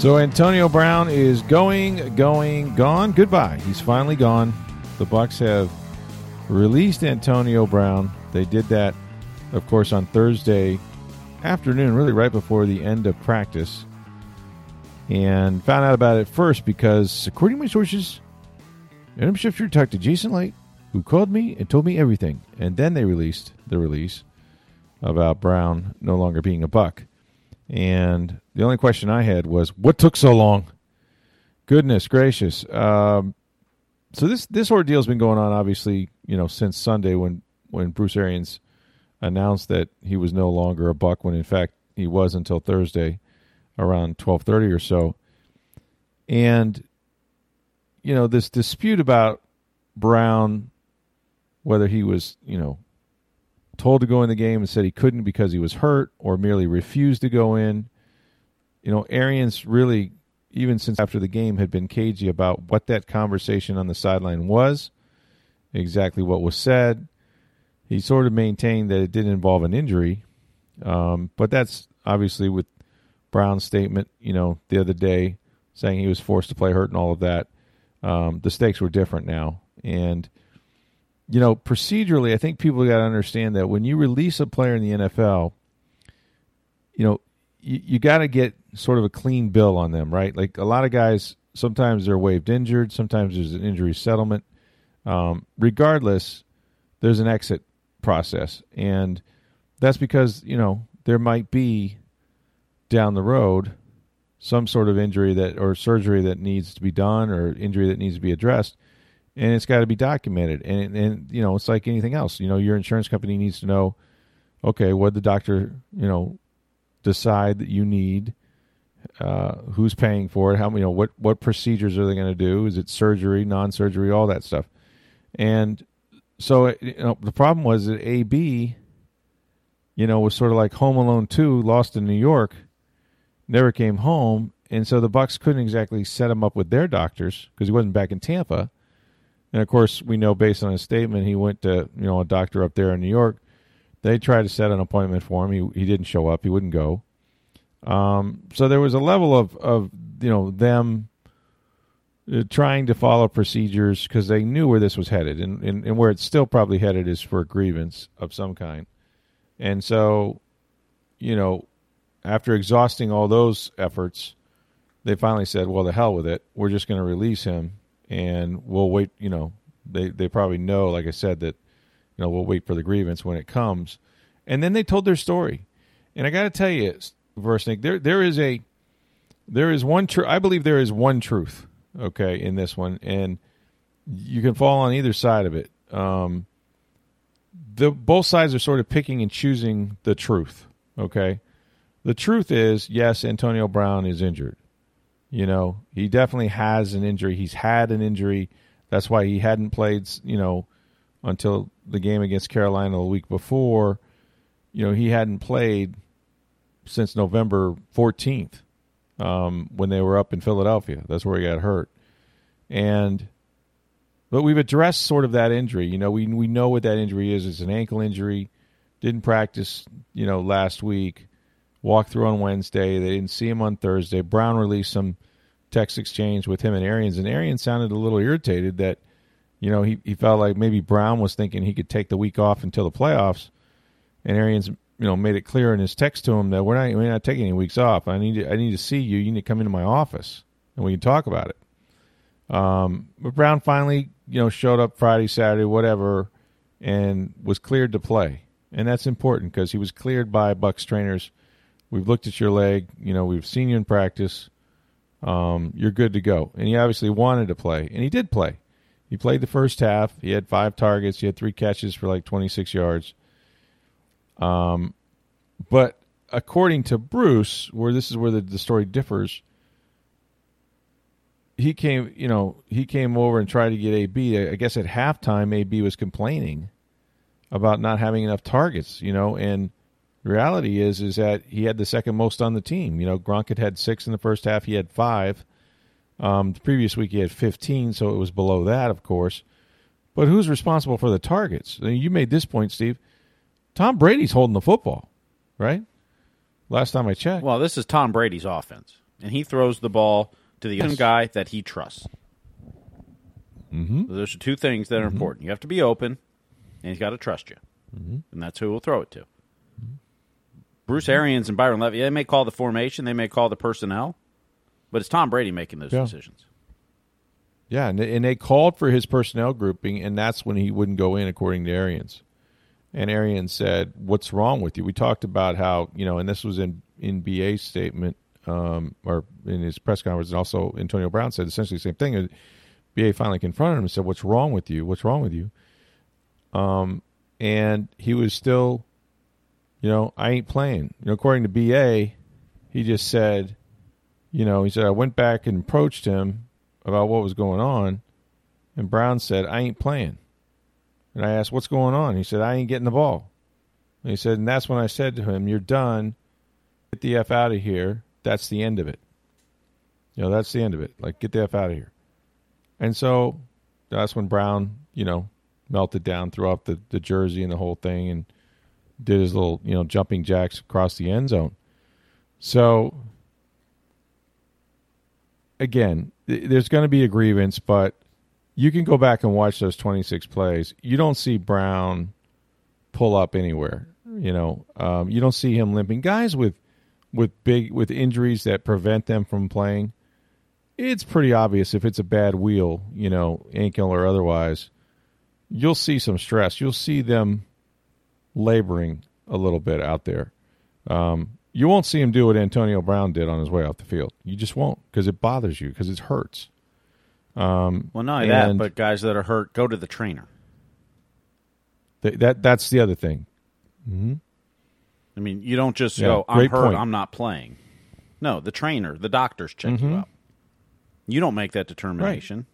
So Antonio Brown is going, going, gone. Goodbye. He's finally gone. The Bucks have released Antonio Brown. They did that, of course, on Thursday afternoon, really right before the end of practice. And found out about it first because, according to my sources, Adam Schefter talked to Jason Licht, who called me and told me everything. And then they released the release about Brown no longer being a Buck. And the only question I had was, what took so long? Goodness gracious. Um, so this this ordeal's been going on, obviously, you know, since Sunday when when Bruce Arians announced that he was no longer a Buck, when in fact he was until Thursday around twelve thirty or so. And you know, this dispute about Brown, whether he was, you know, told to go in the game and said he couldn't because he was hurt or merely refused to go in. You know, Arians really, even since after the game, had been cagey about what that conversation on the sideline was, exactly what was said. He sort of maintained that it didn't involve an injury, um, but that's obviously with Brown's statement, you know, the other day saying he was forced to play hurt and all of that. Um, the stakes were different now, and you know, procedurally, I think people got to understand that when you release a player in the NFL, you know, you, you got to get sort of a clean bill on them, right? Like a lot of guys, sometimes they're waived injured, sometimes there's an injury settlement. Um, regardless, there's an exit process, and that's because you know there might be down the road some sort of injury that or surgery that needs to be done or injury that needs to be addressed and it's got to be documented. And and you know, it's like anything else. You know, your insurance company needs to know, okay, what the doctor you know decide that you need, uh, who's paying for it, how you know what what procedures are they going to do? Is it surgery, non-surgery, all that stuff, and so you know the problem was that AB, you know, was sort of like Home Alone two, lost in New York, never came home, and so the Bucks couldn't exactly set him up with their doctors because he wasn't back in Tampa and of course, we know based on his statement, he went to you know a doctor up there in New York. They tried to set an appointment for him. He he didn't show up. He wouldn't go. Um, so there was a level of of you know them uh, trying to follow procedures because they knew where this was headed, and, and and where it's still probably headed is for a grievance of some kind. And so, you know, after exhausting all those efforts, they finally said, "Well, the hell with it. We're just going to release him." And we'll wait. You know, they they probably know, like I said, that you know we'll wait for the grievance when it comes, and then they told their story. And I got to tell you, Versnick, there there is a there is one truth. I believe there is one truth. Okay, in this one, and you can fall on either side of it. Um, the both sides are sort of picking and choosing the truth. Okay, the truth is yes, Antonio Brown is injured. You know, he definitely has an injury. He's had an injury. That's why he hadn't played, you know, until the game against Carolina the week before. You know, he hadn't played since November 14th um, when they were up in Philadelphia. That's where he got hurt. And but we've addressed sort of that injury. You know, we we know what that injury is. It's an ankle injury. Didn't practice, you know, last week walked through on Wednesday. They didn't see him on Thursday. Brown released some text exchange with him and Arians, and Arians sounded a little irritated that, you know, he, he felt like maybe Brown was thinking he could take the week off until the playoffs, and Arians, you know, made it clear in his text to him that we're not we're not taking any weeks off. I need to, I need to see you. You need to come into my office and we can talk about it. Um, but Brown finally, you know, showed up Friday, Saturday, whatever, and was cleared to play, and that's important because he was cleared by Bucks trainers We've looked at your leg. You know, we've seen you in practice. Um, you're good to go. And he obviously wanted to play, and he did play. He played the first half. He had five targets. He had three catches for like 26 yards. Um, But according to Bruce, where this is where the, the story differs, he came, you know, he came over and tried to get AB. I guess at halftime, AB was complaining about not having enough targets, you know, and reality is is that he had the second most on the team. You know, Gronk had had six in the first half. He had five. Um, the previous week he had 15, so it was below that, of course. But who's responsible for the targets? I mean, you made this point, Steve. Tom Brady's holding the football, right? Last time I checked. Well, this is Tom Brady's offense, and he throws the ball to the yes. guy that he trusts. Mm-hmm. So those are two things that are mm-hmm. important. You have to be open, and he's got to trust you, mm-hmm. and that's who he'll throw it to. Bruce Arians and Byron Leftwich, they may call the formation, they may call the personnel, but it's Tom Brady making those yeah. decisions. Yeah, and they, and they called for his personnel grouping, and that's when he wouldn't go in, according to Arians. And Arians said, "What's wrong with you?" We talked about how you know, and this was in in BA's statement um, or in his press conference, and also Antonio Brown said essentially the same thing. BA finally confronted him and said, "What's wrong with you? What's wrong with you?" Um, and he was still you know, I ain't playing. You know, according to BA, he just said, you know, he said, I went back and approached him about what was going on, and Brown said, I ain't playing. And I asked, what's going on? He said, I ain't getting the ball. And he said, and that's when I said to him, you're done. Get the F out of here. That's the end of it. You know, that's the end of it. Like, get the F out of here. And so that's when Brown, you know, melted down, threw off the, the jersey and the whole thing, and – did his little, you know, jumping jacks across the end zone. So again, there's going to be a grievance, but you can go back and watch those 26 plays. You don't see Brown pull up anywhere. You know, um, you don't see him limping. Guys with with big with injuries that prevent them from playing, it's pretty obvious if it's a bad wheel, you know, ankle or otherwise. You'll see some stress. You'll see them laboring a little bit out there. Um, you won't see him do what Antonio Brown did on his way off the field. You just won't because it bothers you because it hurts. Um, well, not only that, but guys that are hurt go to the trainer. Th- that that's the other thing. Mm-hmm. I mean, you don't just yeah, go, "I'm hurt, point. I'm not playing." No, the trainer, the doctors check mm-hmm. you out. You don't make that determination, right.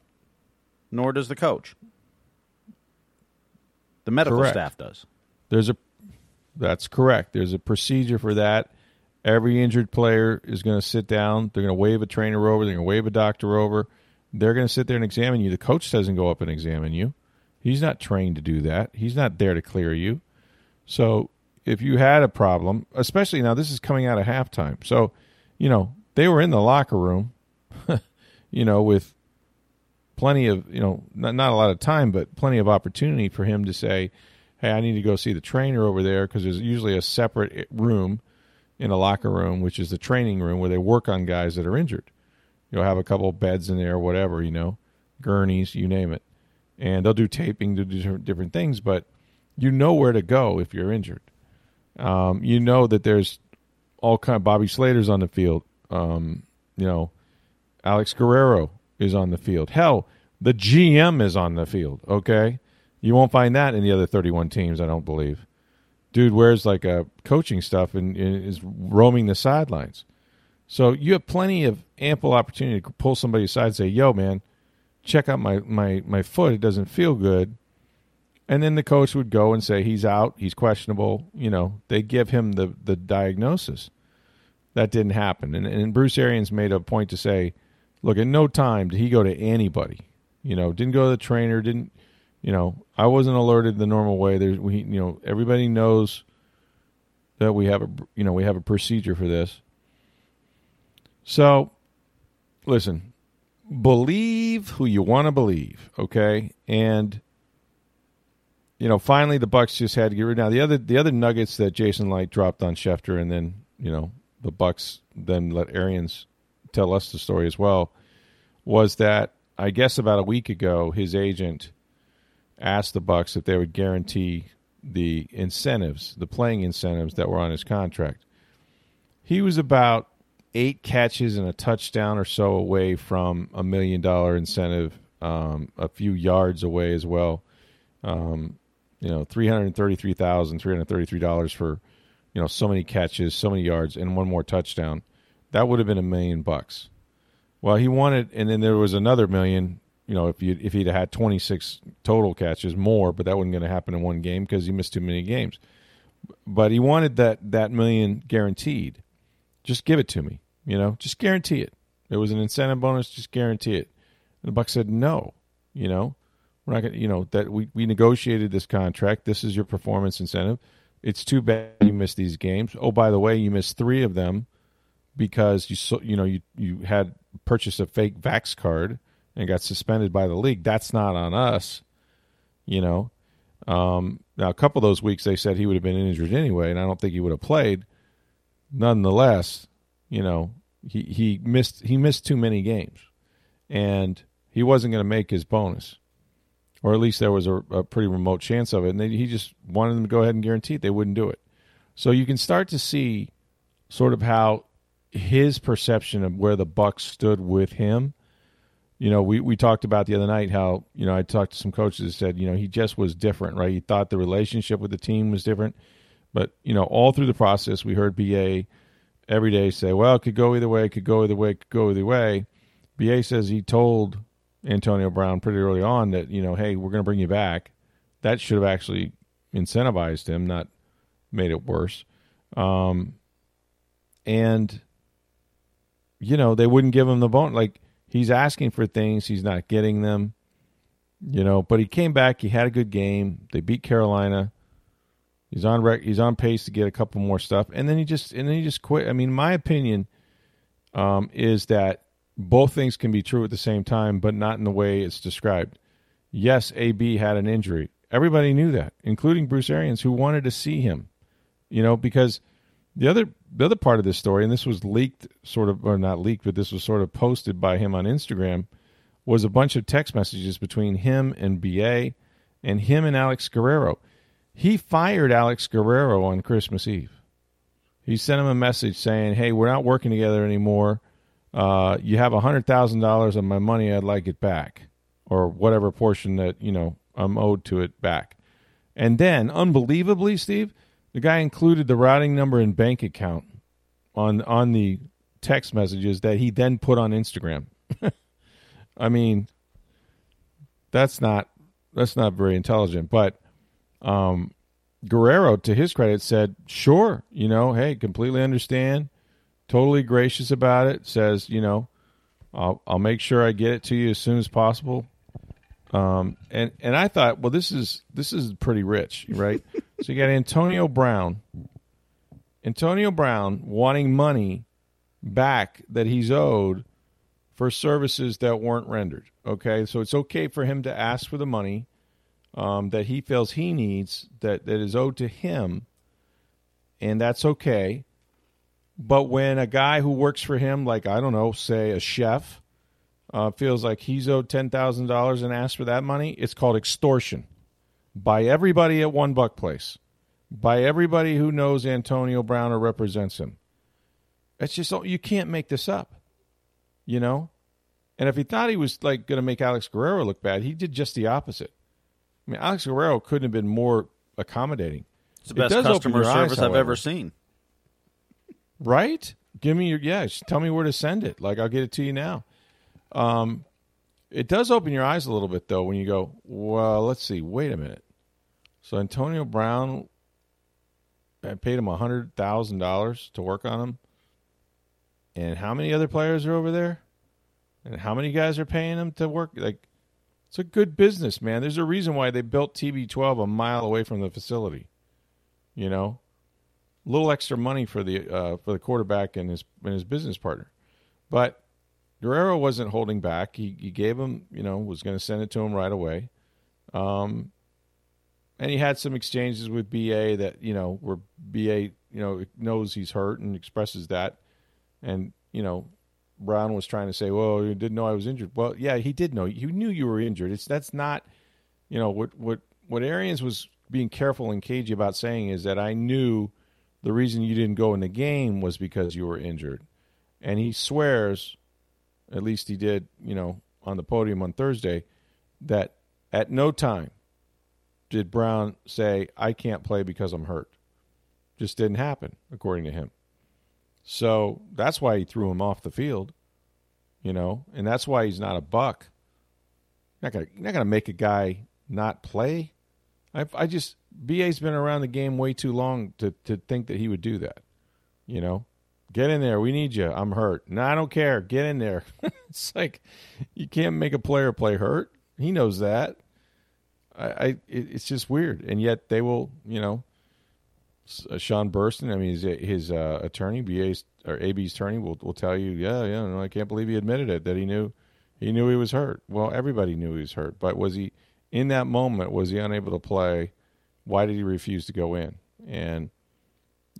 nor does the coach. The medical Correct. staff does. There's a that's correct. There's a procedure for that. Every injured player is going to sit down. They're going to wave a trainer over. They're going to wave a doctor over. They're going to sit there and examine you. The coach doesn't go up and examine you. He's not trained to do that. He's not there to clear you. So if you had a problem, especially now, this is coming out of halftime. So, you know, they were in the locker room, you know, with plenty of, you know, not, not a lot of time, but plenty of opportunity for him to say, hey, I need to go see the trainer over there because there's usually a separate room in a locker room, which is the training room where they work on guys that are injured. You'll have a couple of beds in there, whatever, you know, gurneys, you name it. And they'll do taping, to do different things, but you know where to go if you're injured. Um, you know that there's all kind of Bobby Slater's on the field. Um, you know, Alex Guerrero is on the field. Hell, the GM is on the field. Okay, you won't find that in the other 31 teams, I don't believe. Dude wears like a coaching stuff and, and is roaming the sidelines. So you have plenty of ample opportunity to pull somebody aside and say, "Yo, man, check out my my my foot. It doesn't feel good." And then the coach would go and say, "He's out. He's questionable." You know, they give him the the diagnosis. That didn't happen. And, and Bruce Arians made a point to say, "Look, at no time did he go to anybody. You know, didn't go to the trainer. Didn't you know, I wasn't alerted the normal way. There's we you know everybody knows that we have a you know we have a procedure for this. So, listen, believe who you want to believe, okay? And you know, finally the Bucks just had to get rid. Now the other the other nuggets that Jason Licht dropped on Schefter, and then you know the Bucks then let Arians tell us the story as well, was that I guess about a week ago his agent asked the Bucks if they would guarantee the incentives, the playing incentives that were on his contract. He was about eight catches and a touchdown or so away from a million dollar incentive, um, a few yards away as well. Um, you know, three hundred thirty-three thousand three hundred thirty-three dollars for you know, so many catches, so many yards, and one more touchdown, that would have been a million bucks. Well, he wanted, and then there was another million. You know, if you if he'd had 26 total catches more, but that wasn't going to happen in one game because he missed too many games. But he wanted that that million guaranteed. Just give it to me. You know, just guarantee it. It was an incentive bonus. Just guarantee it. And the Buck said no. You know, we're not going. to You know that we we negotiated this contract. This is your performance incentive. It's too bad you missed these games. Oh, by the way, you missed three of them because you so you know you you had purchased a fake Vax card and got suspended by the league. That's not on us. You know. Um, now a couple of those weeks they said he would have been injured anyway, and I don't think he would have played. Nonetheless, you know he he missed he missed too many games, and he wasn't going to make his bonus, or at least there was a, a pretty remote chance of it. And they, he just wanted them to go ahead and guarantee it. They wouldn't do it. So you can start to see sort of how his perception of where the Bucks stood with him. You know, we, we talked about the other night how, you know, I talked to some coaches that said, you know, he just was different, right? He thought the relationship with the team was different. But, you know, all through the process, we heard BA every day say, well, it could go either way, it could go either way, it could go either way. BA says he told Antonio Brown pretty early on that, you know, hey, we're going to bring you back. That should have actually incentivized him, not made it worse. Um, and, you know, they wouldn't give him the bone. Like, he's asking for things, he's not getting them, you know, but he came back, he had a good game. They beat Carolina. He's on rec- he's on pace to get a couple more stuff, and then he just and then he just quit. I mean, my opinion um, is that both things can be true at the same time, but not in the way it's described. Yes, AB had an injury. Everybody knew that, including Bruce Arians, who wanted to see him. You know, because the other the other part of this story, and this was leaked, sort of, or not leaked, but this was sort of posted by him on Instagram, was a bunch of text messages between him and BA, and him and Alex Guerrero. He fired Alex Guerrero on Christmas Eve. He sent him a message saying, "Hey, we're not working together anymore." uh, you have a hundred thousand dollars of my money, I'd like it back, or whatever portion that you know I'm owed to it back. And then, unbelievably, Steve, the guy included the routing number and bank account on on the text messages that he then put on Instagram. I mean, that's not that's not very intelligent. But um, Guerrero, to his credit, said, "Sure, you know, hey, completely understand totally gracious about it. Says, you know, I'll I'll make sure I get it to you as soon as possible. Um, and and I thought, well, this is this is pretty rich, right? so you got Antonio Brown, Antonio Brown wanting money back that he's owed for services that weren't rendered. Okay, so it's okay for him to ask for the money um, that he feels he needs that that is owed to him, and that's okay. But when a guy who works for him, like I don't know, say a chef, uh, feels like he's owed ten thousand dollars and asks for that money, it's called extortion by everybody at One Buck Place, by everybody who knows Antonio Brown or represents him. It's just you can't make this up, you know. And if he thought he was like going to make Alex Guerrero look bad, he did just the opposite. I mean, Alex Guerrero couldn't have been more accommodating. It's the best it customer service eyes, I've ever seen. Right? Give me your yeah. Tell me where to send it. Like I'll get it to you now. Um, it does open your eyes a little bit though when you go. Well, let's see. Wait a minute. So Antonio Brown, I paid him hundred thousand dollars to work on him. And how many other players are over there? And how many guys are paying him to work? Like, it's a good business, man. There's a reason why they built TB12 a mile away from the facility. You know, a little extra money for the uh, for the quarterback and his and his business partner, but Guerrero wasn't holding back. He he gave him you know was going to send it to him right away, um, and he had some exchanges with BA that you know where BA you know knows he's hurt and expresses that, and you know Brown was trying to say, well, you didn't know I was injured. Well, yeah, he did know. You knew you were injured. It's that's not, you know, what what what Arians was being careful and cagey about saying is that I knew the reason you didn't go in the game was because you were injured. And he swears, at least he did, you know, on the podium on Thursday, that at no time did Brown say, I can't play because I'm hurt. Just didn't happen, according to him. So that's why he threw him off the field, you know, and that's why he's not a buck. You're not gonna, not gonna make a guy not play. I, I just BA's been around the game way too long to to think that he would do that. You know, get in there. We need you. I'm hurt. No, I don't care. Get in there. it's like you can't make a player play hurt. He knows that. I, I it's just weird, and yet they will. You know, uh, Sean Burstein. I mean, his, his uh, attorney, BA's or AB's attorney, will will tell you, yeah, yeah. No, I can't believe he admitted it that he knew he knew he was hurt. Well, everybody knew he was hurt, but was he in that moment? Was he unable to play? Why did he refuse to go in? And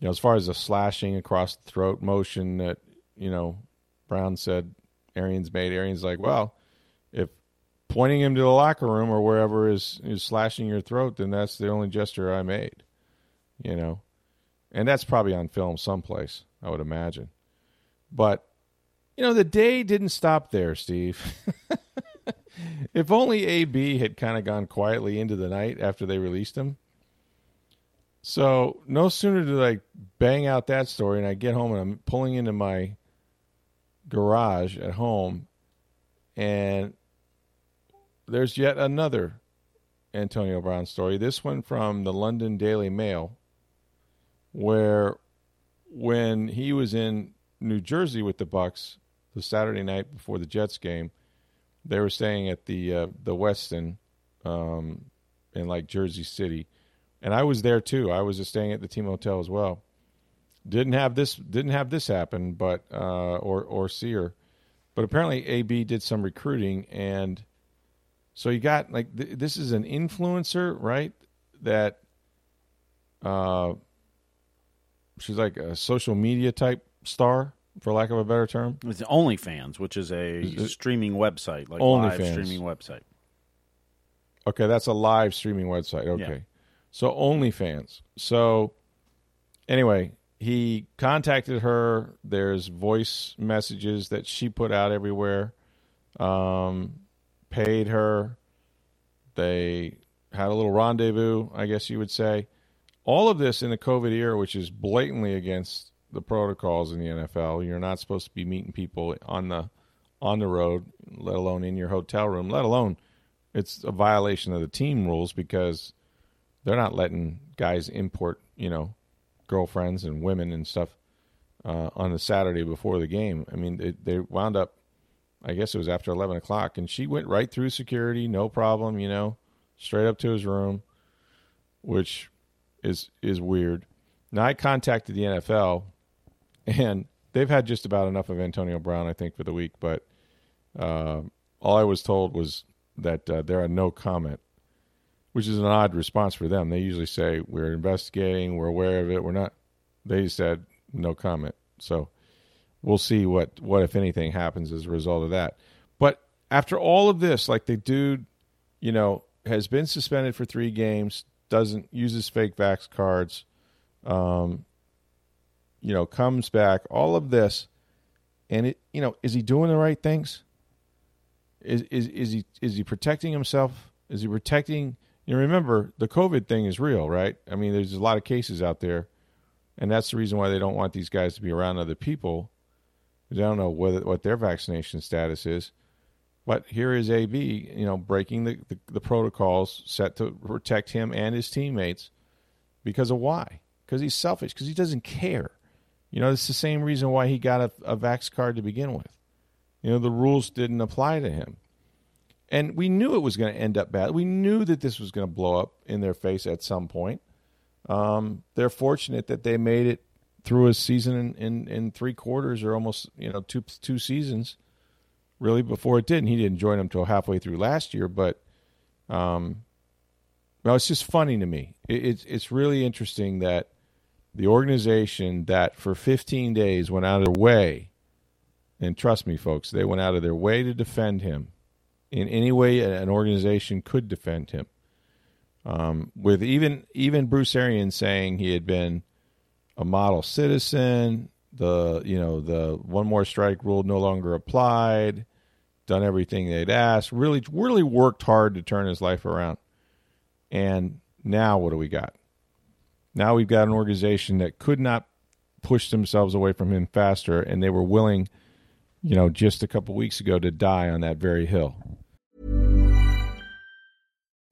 you know, as far as the slashing across the throat motion that you know Brown said Arians made, Arians like, well, if pointing him to the locker room or wherever is is slashing your throat, then that's the only gesture I made. You know, and that's probably on film someplace, I would imagine. But you know, the day didn't stop there, Steve. if only AB had kind of gone quietly into the night after they released him. So no sooner did I bang out that story and I get home and I'm pulling into my garage at home and there's yet another Antonio Brown story. This one from the London Daily Mail, where when he was in New Jersey with the Bucks the Saturday night before the Jets game, they were staying at the uh, the Westin um, in like Jersey City, and I was there too. I was just staying at the team hotel as well. Didn't have this didn't have this happen, but uh, or or see her, but apparently AB did some recruiting and so you got like th- this is an influencer, right? That uh, she's like a social media type star, for lack of a better term. It's OnlyFans, which is a streaming website, like live streaming website. Okay, that's a live streaming website. Okay, yeah. So OnlyFans. So anyway, he contacted her. There's voice messages that she put out everywhere. Um, paid her. They had a little rendezvous, I guess you would say. All of this in the COVID era, which is blatantly against the protocols in the NFL. You're not supposed to be meeting people on the on the road, let alone in your hotel room, let alone it's a violation of the team rules because they're not letting guys import, you know, girlfriends and women and stuff uh, on the Saturday before the game. I mean, they, they wound up I guess it was after 11 o'clock, and she went right through security, no problem, you know, straight up to his room, which is is weird. Now I contacted the NFL, and they've had just about enough of Antonio Brown, I think, for the week. But uh, all I was told was that uh, there are no comment, which is an odd response for them. They usually say we're investigating, we're aware of it, we're not. They said no comment. So we'll see what what if anything happens as a result of that. But after all of this, like the dude, you know, has been suspended for three games, doesn't uses fake vax cards, um, you know, comes back, all of this, and it, you know, is he doing the right things? Is is is he is he protecting himself? Is he protecting? You remember the COVID thing is real, right? I mean, there's a lot of cases out there, and that's the reason why they don't want these guys to be around other people I don't know whether, what their vaccination status is. But here is AB, you know, breaking the, the, the, protocols set to protect him and his teammates because of why? Because he's selfish, because he doesn't care. You know, it's the same reason why he got a, a Vax card to begin with. You know, the rules didn't apply to him. And we knew it was going to end up bad. We knew that this was going to blow up in their face at some point. Um, they're fortunate that they made it through a season in, in, in, three quarters or almost you know two two seasons really before it did and he didn't join them until halfway through last year but um well it's just funny to me it, it's it's really interesting that the organization that for 15 days went out of their way and trust me folks they went out of their way to defend him in any way an organization could defend him um, with even even Bruce Arians saying he had been a model citizen. The you know the one more strike rule no longer applied. Done everything they'd asked. Really, really worked hard to turn his life around. And now what do we got? now we've got an organization that could not push themselves away from him faster, and they were willing, you know, just a couple weeks ago to die on that very hill.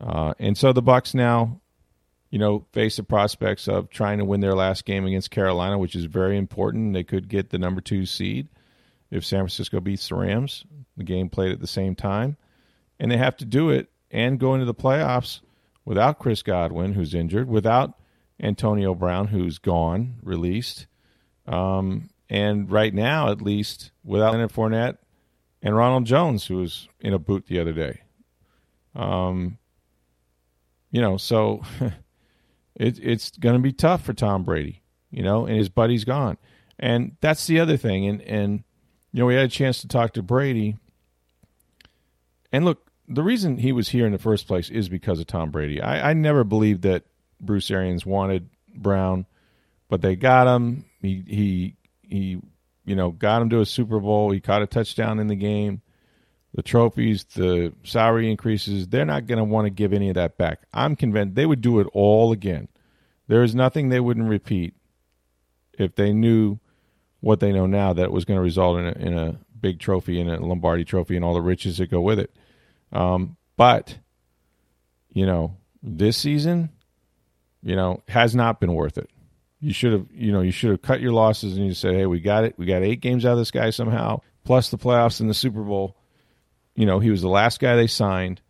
Uh, and so the Bucks now, you know, face the prospects of trying to win their last game against Carolina, which is very important. They could get the number two seed if San Francisco beats the Rams. The game played at the same time, and they have to do it and go into the playoffs without Chris Godwin, who's injured, without Antonio Brown, who's gone, released, um, and right now, at least, without Leonard Fournette and Ronald Jones, who was in a boot the other day. Um, you know, so it, it's going to be tough for Tom Brady, you know, and his buddy's gone. And that's the other thing. And, and, you know, we had a chance to talk to Brady. And look, the reason he was here in the first place is because of Tom Brady. I, I never believed that Bruce Arians wanted Brown, but they got him. He, he, he, you know, got him to a Super Bowl. He caught a touchdown in the game the trophies, the salary increases, they're not going to want to give any of that back. I'm convinced they would do it all again. There is nothing they wouldn't repeat if they knew what they know now that was going to result in a, in a big trophy and a Lombardi trophy and all the riches that go with it. Um, but, you know, this season, you know, has not been worth it. You should have, you know, you should have cut your losses and you said, hey, we got it. We got eight games out of this guy somehow, plus the playoffs and the Super Bowl you know, he was the last guy they signed,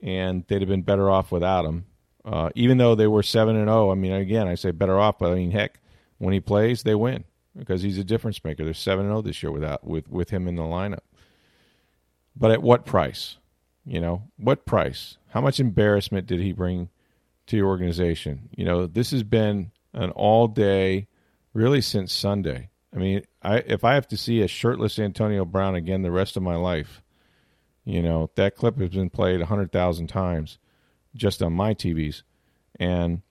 and they'd have been better off without him. Uh, even though they were seven and zero, oh, I mean, again, I say better off, but I mean, heck, when he plays, they win because he's a difference maker. They're seven and zero oh this year without with with him in the lineup. But at what price? You know, what price? How much embarrassment did he bring to your organization? You know, this has been an all day, really since Sunday. I mean, I if I have to see a shirtless Antonio Brown again the rest of my life, you know, that clip has been played 100,000 times just on my TVs. And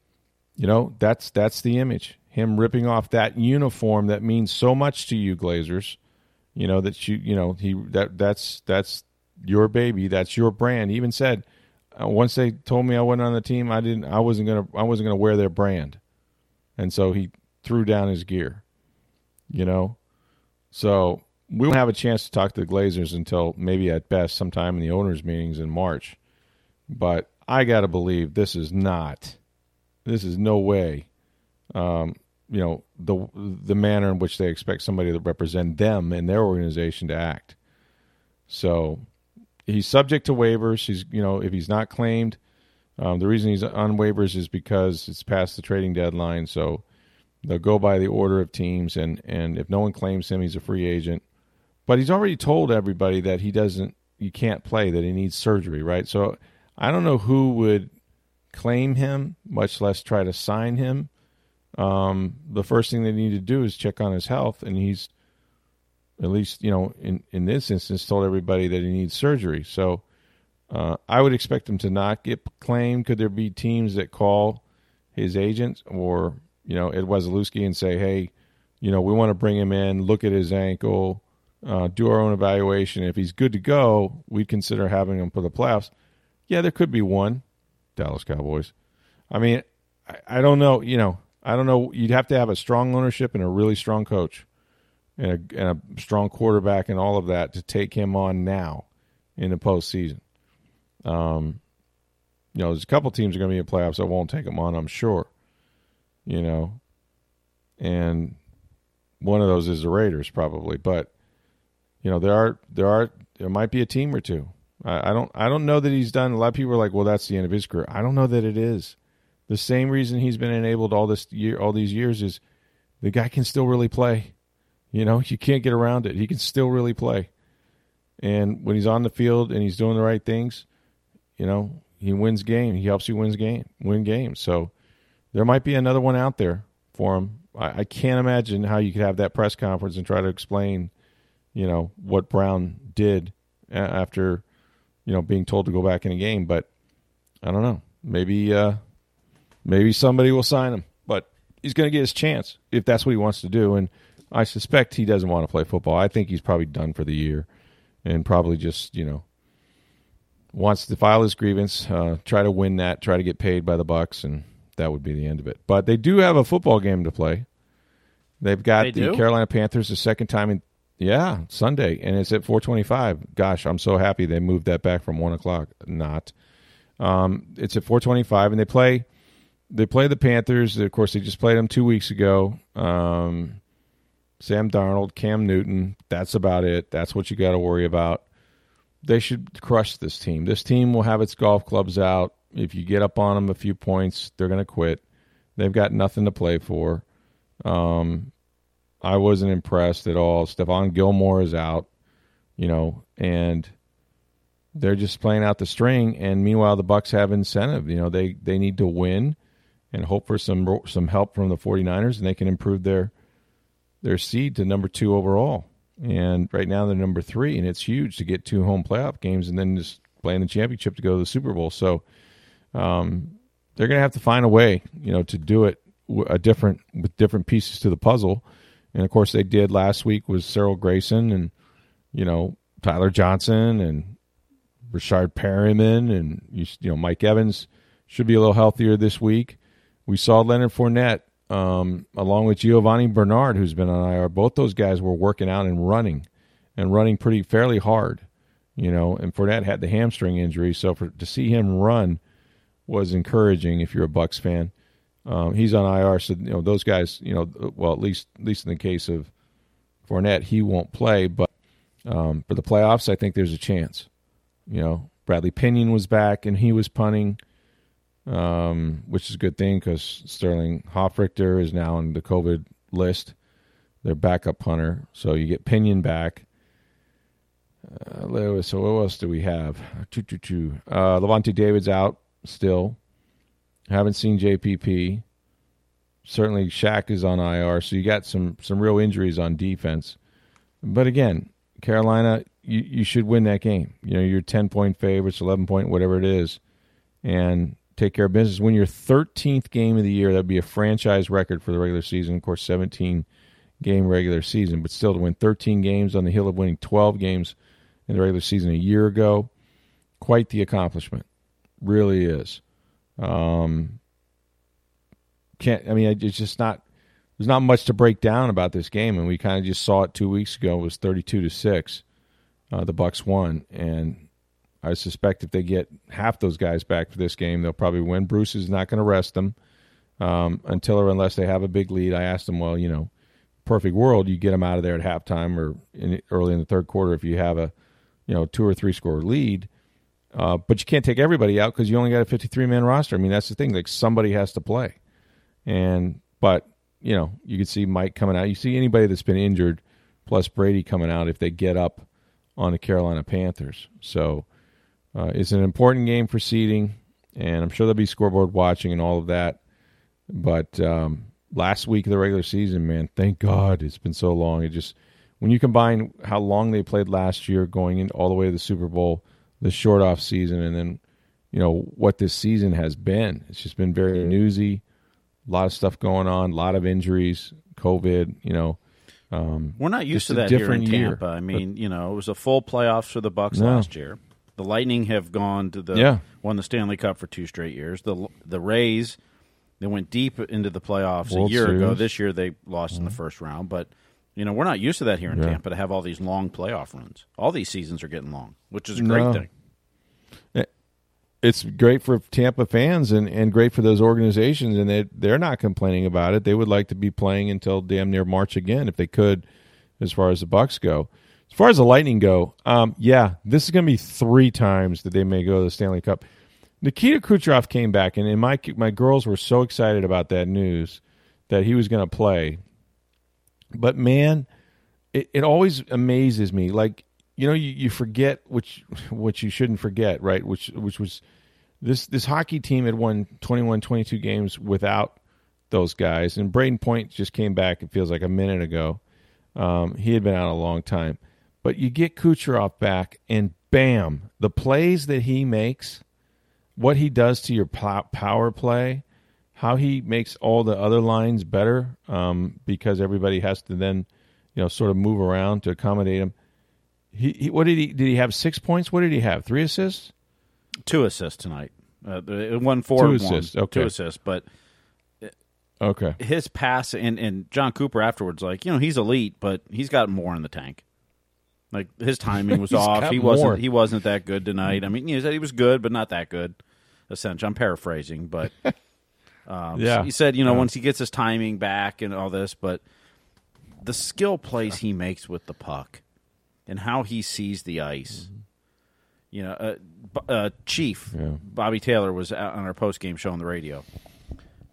you know, that's that's the image. Him ripping off that uniform that means so much to you Glazers. You know that you you know, he that that's that's your baby, that's your brand. He even said uh, once they told me I wasn't on the team, I didn't I wasn't going to I wasn't going to wear their brand. And so he threw down his gear. You know? So we won't have a chance to talk to the Glazers until maybe at best sometime in the owners' meetings in March. But I got to believe this is not, this is no way, um, you know, the the manner in which they expect somebody to represent them and their organization to act. So he's subject to waivers. He's, you know, if he's not claimed, um, the reason he's on waivers is because it's past the trading deadline. So they'll go by the order of teams, and and if no one claims him, he's a free agent. But he's already told everybody that he doesn't, you can't play, that he needs surgery, right? So I don't know who would claim him, much less try to sign him. Um, the first thing they need to do is check on his health, and he's at least, you know, in in this instance, told everybody that he needs surgery. So uh, I would expect him to not get claimed. Could there be teams that call his agent or you know Ed Wesolowski and say, hey, you know, we want to bring him in, look at his ankle, uh, do our own evaluation. If he's good to go, we'd consider having him for the playoffs. Yeah, there could be one. Dallas Cowboys. I mean, I, I don't know. You know, I don't know. You'd have to have a strong ownership and a really strong coach and a, and a strong quarterback and all of that to take him on now in the postseason. Um, you know, there's a couple teams are going to be in playoffs that won't take him on, I'm sure. You know, and one of those is the Raiders probably, but you know there are there are there might be a team or two. I, I don't I don't know that he's done. A lot of people are like, well, that's the end of his career. I don't know that it is. The same reason he's been enabled all this year, all these years, is the guy can still really play. You know, you can't get around it. He can still really play. And when he's on the field and he's doing the right things, you know, he wins game. He helps you wins game, win games. So there might be another one out there for him. I, I can't imagine how you could have that press conference and try to explain, you know, what Brown did after, you know, being told to go back in a game. But I don't know. Maybe, uh, maybe somebody will sign him. But he's going to get his chance if that's what he wants to do. And I suspect he doesn't want to play football. I think he's probably done for the year, and probably just you know wants to file his grievance, uh, try to win that, try to get paid by the Bucks, and that would be the end of it. But they do have a football game to play. They've got they the? Carolina Panthers the second time in yeah Sunday, and it's at four twenty five. Gosh, I'm so happy they moved that back from one o'clock. Not, um, it's at four twenty five, and they play they play the Panthers. Of course, they just played them two weeks ago. Um, Sam Darnold, Cam Newton. That's about it. That's what you got to worry about. They should crush this team. This team will have its golf clubs out. If you get up on them a few points, they're going to quit. They've got nothing to play for. Um, I wasn't impressed at all. Stephon Gilmore is out, you know, and they're just playing out the string. And meanwhile, the Bucks have incentive. You know, they they need to win and hope for some some help from the 49ers, and they can improve their their seed to number two overall. And right now they're number three, and it's huge to get two home playoff games and then just playing the championship to go to the Super Bowl. So um, they're going to have to find a way, you know, to do it a different with different pieces to the puzzle. And of course, they did last week was Cyril Grayson and you know Tyler Johnson and Breshad Perriman and you, you know Mike Evans should be a little healthier this week. We saw Leonard Fournette um, along with Giovani Bernard, who's been on IR. Both those guys were working out and running, and running pretty fairly hard, you know. And Fournette had the hamstring injury, so for to see him run was encouraging if you're a Bucks fan. Um, he's on IR, so you know those guys. You know, well at least at least in the case of Fournette, he won't play, but um, for the playoffs, I think there's a chance. You know, Bradley Pinion was back and he was punting um, which is a good thing because Sterling Hofrichter is now on the COVID list, their backup punter. So you get Pinion back. Uh, so what else do we have? Two, two, two. Uh, Lavonte David's out still. Haven't seen JPP. Certainly, Shaq is on IR. So you got some some real injuries on defense. But again, Carolina, you, you should win that game. You know, you're ten point favorites, eleven point, whatever it is, and take care of business. Win your 13th game of the year. That would be a franchise record for the regular season. Of course, 17 game regular season, but still to win 13 games on the hill of winning 12 games in the regular season a year ago, quite the accomplishment. Really is. Um, can't. I mean, it's just not. There's not much to break down about this game, and we kind of just saw it two weeks ago. It was 32 to six. Uh, the Bucks won, and I suspect if they get half those guys back for this game, they'll probably win. Bruce is not going to rest them um, until or unless they have a big lead. I asked them, well, you know, perfect world, you get them out of there at halftime or in, early in the third quarter if you have a, you know, two or three score lead. Uh, but you can't take everybody out because you only got a 53 man roster. I mean, that's the thing. Like somebody has to play, and but you know, you can see Mike coming out. You see anybody that's been injured, plus Brady coming out if they get up on the Carolina Panthers. So uh, it's an important game for seeding, and I'm sure there'll be scoreboard watching and all of that. But um, last week of the regular season, man, thank God it's been so long. It just when you combine how long they played last year, going in all the way to the Super Bowl, the short off season, and then you know what this season has been. It's just been very newsy. A lot of stuff going on, a lot of injuries, COVID. You know, um, we're not used to that here in Tampa. Year. I mean, but, you know, it was a full playoffs for the Bucks no. last year. The Lightning have gone to the yeah. won the Stanley Cup for two straight years. The the Rays they went deep into the playoffs World a year Series. ago. This year they lost mm-hmm. in the mm-hmm. first round, but you know we're not used to that here in yeah. Tampa to have all these long playoff runs. All these seasons are getting long, which is a great no. thing. It's great for Tampa fans and, and great for those organizations, and they they're not complaining about it. They would like to be playing until damn near March again if they could, as far as the Bucks go. As far as the Lightning go, um, yeah, this is going to be three times that they may go to the Stanley Cup. Nikita Kucherov came back, and, and my my girls were so excited about that news that he was going to play. But man, it, it always amazes me. Like you know, you, you forget which what you shouldn't forget, right? Which which was this this hockey team had won 21, 22 games without those guys, and Brayden Point just came back. It feels like a minute ago. Um, he had been out a long time, but you get Kucherov back, and bam, the plays that he makes, what he does to your power play, how he makes all the other lines better, um, because everybody has to then, you know, sort of move around to accommodate him. He, he, what did he did he have six points? What did he have? Three assists? Two assists tonight. Uh, one four, two assists. One, okay. two assists, but okay, his pass and and Jon Cooper afterwards, like you know, he's elite, but he's got more in the tank. Like his timing was off. He wasn't he wasn't that good tonight. I mean, he said he was good, but not that good. Essentially, I'm paraphrasing, but um, yeah, he said you know yeah. once he gets his timing back and all this, but the skill plays he makes with the puck and how he sees the ice. Mm-hmm. You know, uh, uh, Chief yeah. Bobby Taylor was on our post game show on the radio,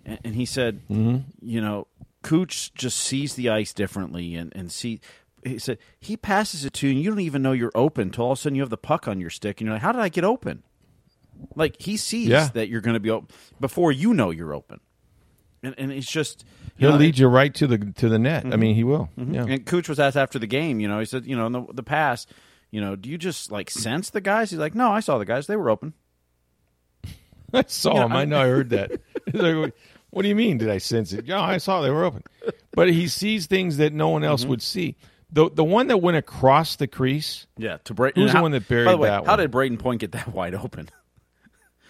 and, and he said, mm-hmm. you know, Cooch just sees the ice differently, and and see. He said he passes it to you, and you don't even know you're open until all of a sudden you have the puck on your stick, and you're like, "How did I get open?" Like he sees yeah. that you're going to be open before you know you're open, and and it's just he'll know, lead you right to the to the net. Mm-hmm. I mean, he will. Mm-hmm. Yeah. And Cooch was asked after the game. You know, he said, you know, in the, the pass, you know, do you just like sense the guys? He's like, no, I saw the guys; they were open. I saw you them. I know. I heard that. like, what do you mean? Did I sense it? Yeah, I saw they were open. But he sees things that no one else mm-hmm. would see. The the one that went across the crease. Yeah, to Brayden. Who's the one that buried way, that? How one? did Brayden Point get that wide open?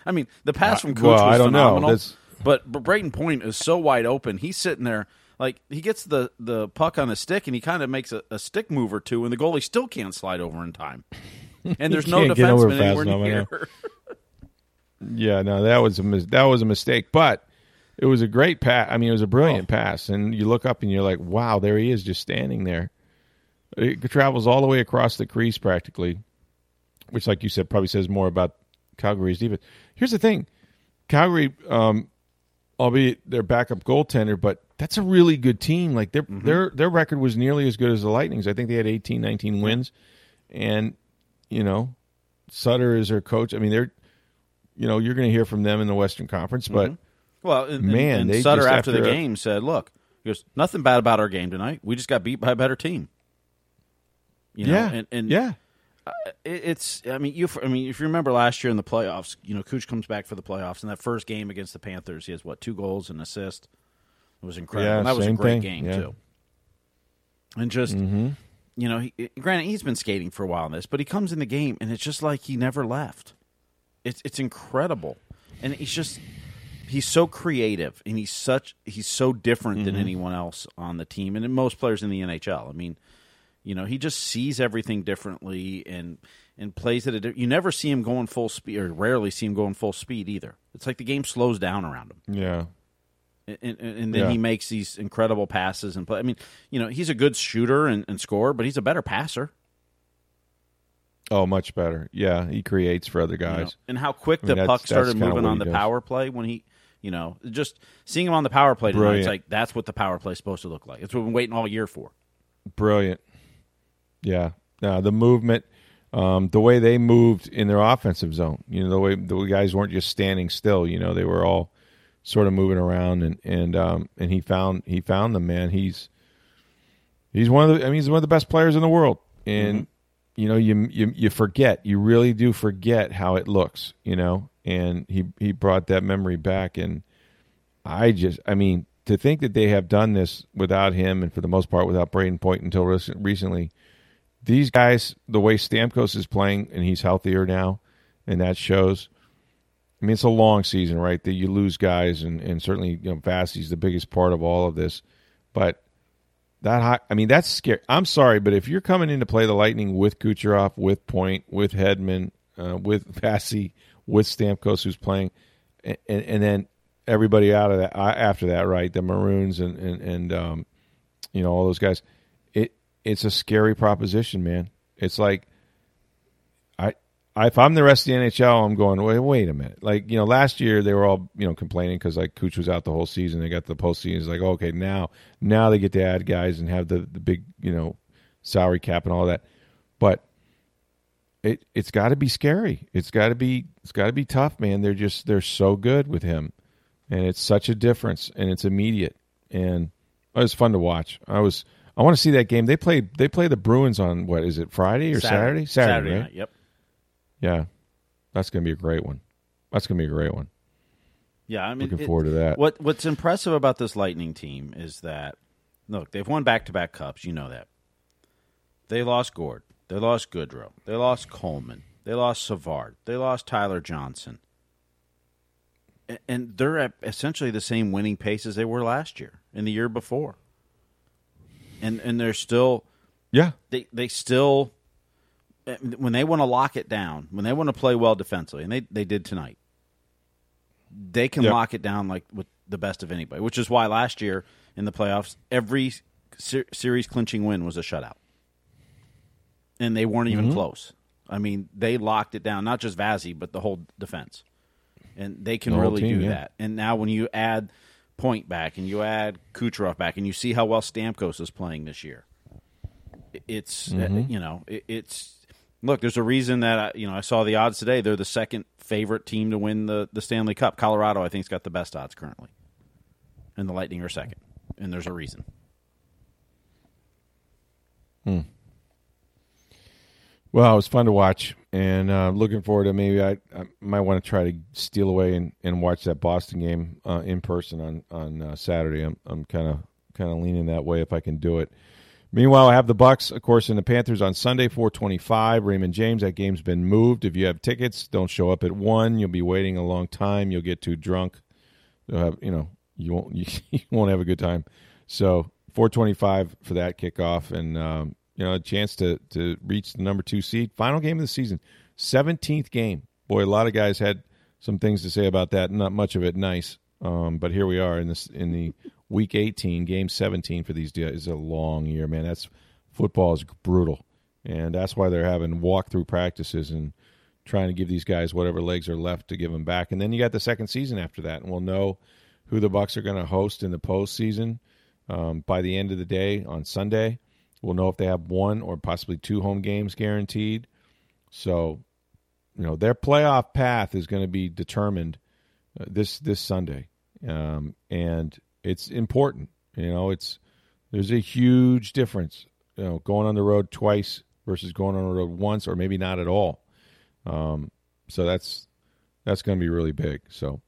I mean, the pass uh, from Cooch well, was phenomenal. But but Brayden Point is so wide open. He's sitting there like he gets the the puck on a stick and he kind of makes a, a stick move or two, and the goalie still can't slide over in time. And there's no defenseman anywhere near. yeah, no, that was a mis- that was a mistake, but it was a great pass. I mean, it was a brilliant oh. pass, and you look up and you're like, wow, there he is, just standing there. It travels all the way across the crease practically, which, like you said, probably says more about Calgary's defense. Here's the thing: Calgary, um, albeit their backup goaltender, but that's a really good team. Like their mm-hmm. their their record was nearly as good as the Lightning's. I think they had 18, 19 wins, and you know, Sutter is their coach. I mean, they're you know you're going to hear from them in the Western Conference, but mm-hmm. well, and, man, and, and Sutter after, after the game said, "Look, he goes nothing bad about our game tonight. We just got beat by a better team." You know? yeah, and, and yeah. It's. I mean, you. I mean, if you remember last year in the playoffs, you know, Cooch comes back for the playoffs. and that first game against the Panthers, he has what two goals and assist. It was incredible. Yeah, that was a great thing. game yeah. too. And just mm-hmm. you know, he, granted he's been skating for a while in this, but he comes in the game and it's just like he never left. It's it's incredible, and he's just he's so creative and he's such he's so different mm-hmm. than anyone else on the team and most players in the NHL. I mean, you know, he just sees everything differently and and plays it. At, you never see him going full speed, or rarely see him going full speed either. It's like the game slows down around him. Yeah, and, and, then yeah. he makes these incredible passes and play. I mean, you know, he's a good shooter and, and scorer, but he's a better passer. Oh, much better. Yeah, he creates for other guys. You know, and how quick I mean, the puck started moving on the does. power play when he, you know, just seeing him on the power play tonight, it's like that's what the power play is supposed to look like. It's what we've been waiting all year for. Brilliant. Yeah. Now the movement, um, the way they moved in their offensive zone. You know, the way the guys weren't just standing still. You know, they were all sort of moving around, and and um, and he found he found them. Man, he's he's one of the I mean he's one of the best players in the world, and mm-hmm. you know you you you forget you really do forget how it looks, you know, and he he brought that memory back, and I just I mean to think that they have done this without him, and for the most part without Brayden Point until recently. These guys, the way Stamkos is playing, and he's healthier now, and that shows I mean, it's a long season, right? That you lose guys, and, and certainly you know Vasi's the biggest part of all of this. But that high, I mean, that's scary. I'm sorry, but if you're coming in to play the Lightning with Kucherov, with Point, with Hedman, uh, with Vasi, with Stamkos, who's playing, and, and, then everybody out of that after that, right? The Maroons and and, and um, you know all those guys. It it's a scary proposition, man. It's like I, if I'm the rest of the NHL, I'm going, wait, wait a minute. Like, you know, last year they were all, you know, complaining because like Cooch was out the whole season. They got the postseason. It's like, okay, now, now they get to add guys and have the, the big, you know, salary cap and all that. But it it's got to be scary. It's got to be it's got to be tough, man. They're just they're so good with him, and it's such a difference, and it's immediate, and it was fun to watch. I was I want to see that game. They play they play the Bruins on what is it Friday or Saturday? Saturday, Saturday, Saturday right? night. Yep. Yeah, that's going to be a great one. That's going to be a great one. Yeah, I mean, looking it, forward to that. What What's impressive about this Lightning team is that look, they've won back to back cups. You know that. They lost Gourde. They lost Goodrow. They lost Coleman. They lost Savard. They lost Tyler Johnson. And they're at essentially the same winning pace as they were last year and the year before. And and they're still yeah. They they still when they want to lock it down, when they want to play well defensively, and they, they did tonight, they can yep. lock it down like with the best of anybody. Which is why last year in the playoffs, every ser- series clinching win was a shutout, and they weren't even mm-hmm. close. I mean, they locked it down, not just Vazzy, but the whole defense, and they can the really team, do yeah. that. And now when you add Point back and you add Kucherov back, and you see how well Stamkos is playing this year, it's uh, mm-hmm. you know it, it's look, there's a reason that I, you know I saw the odds today. They're the second favorite team to win the the Stanley Cup. Colorado, I think, has got the best odds currently, and the Lightning are second, and there's a reason. Hmm. Well, it was fun to watch, and uh, looking forward to maybe I, I might want to try to steal away and, and watch that Boston game uh, in person on on uh, Saturday. I'm I'm kind of kind of leaning that way if I can do it. Meanwhile, I have the Bucks, of course, and the Panthers on Sunday, 425. Raymond James, that game's been moved. If you have tickets, don't show up at 1. You'll be waiting a long time. You'll get too drunk. You'll have, you know, you won't, you, you won't have a good time. So 425 for that kickoff and, um, you know, a chance to, to reach the number two seed. Final game of the season, 17th game. Boy, a lot of guys had some things to say about that. Not much of it nice. Um, but here we are in this in the week 18, game 17 for these is a long year, man. That's football is brutal, and that's why they're having walkthrough practices and trying to give these guys whatever legs are left to give them back. And then you got the second season after that, and we'll know who the Bucks are going to host in the postseason um, by the end of the day on Sunday. We'll know if they have one or possibly two home games guaranteed. So, you know, their playoff path is going to be determined uh, this this Sunday, um, and it's important. You know, it's there's a huge difference. You know, going on the road twice versus going on the road once, or maybe not at all. Um, so that's that's going to be really big. So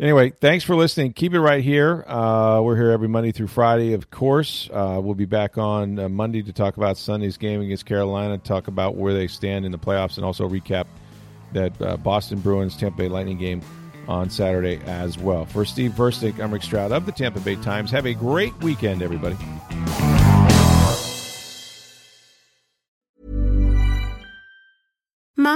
anyway, thanks for listening. Keep it right here. Uh, we're here every Monday through Friday, of course. Uh, we'll be back on uh, Monday to talk about Sunday's game against Carolina, talk about where they stand in the playoffs, and also recap that uh, Boston Bruins Tampa Bay Lightning game on Saturday as well. For Steve Versnick, I'm Rick Stroud of the Tampa Bay Times. Have a great weekend, everybody.